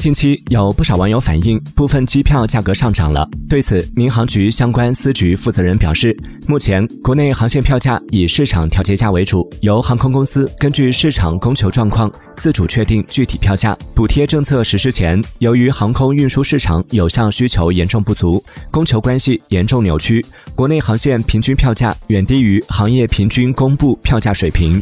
近期有不少网友反映部分机票价格上涨了对此民航局相关司局负责人表示目前国内航线票价以市场调节价为主由航空公司根据市场供求状况自主确定具体票价补贴政策实施前由于航空运输市场有效需求严重不足供求关系严重扭曲国内航线平均票价远低于行业平均公布票价水平。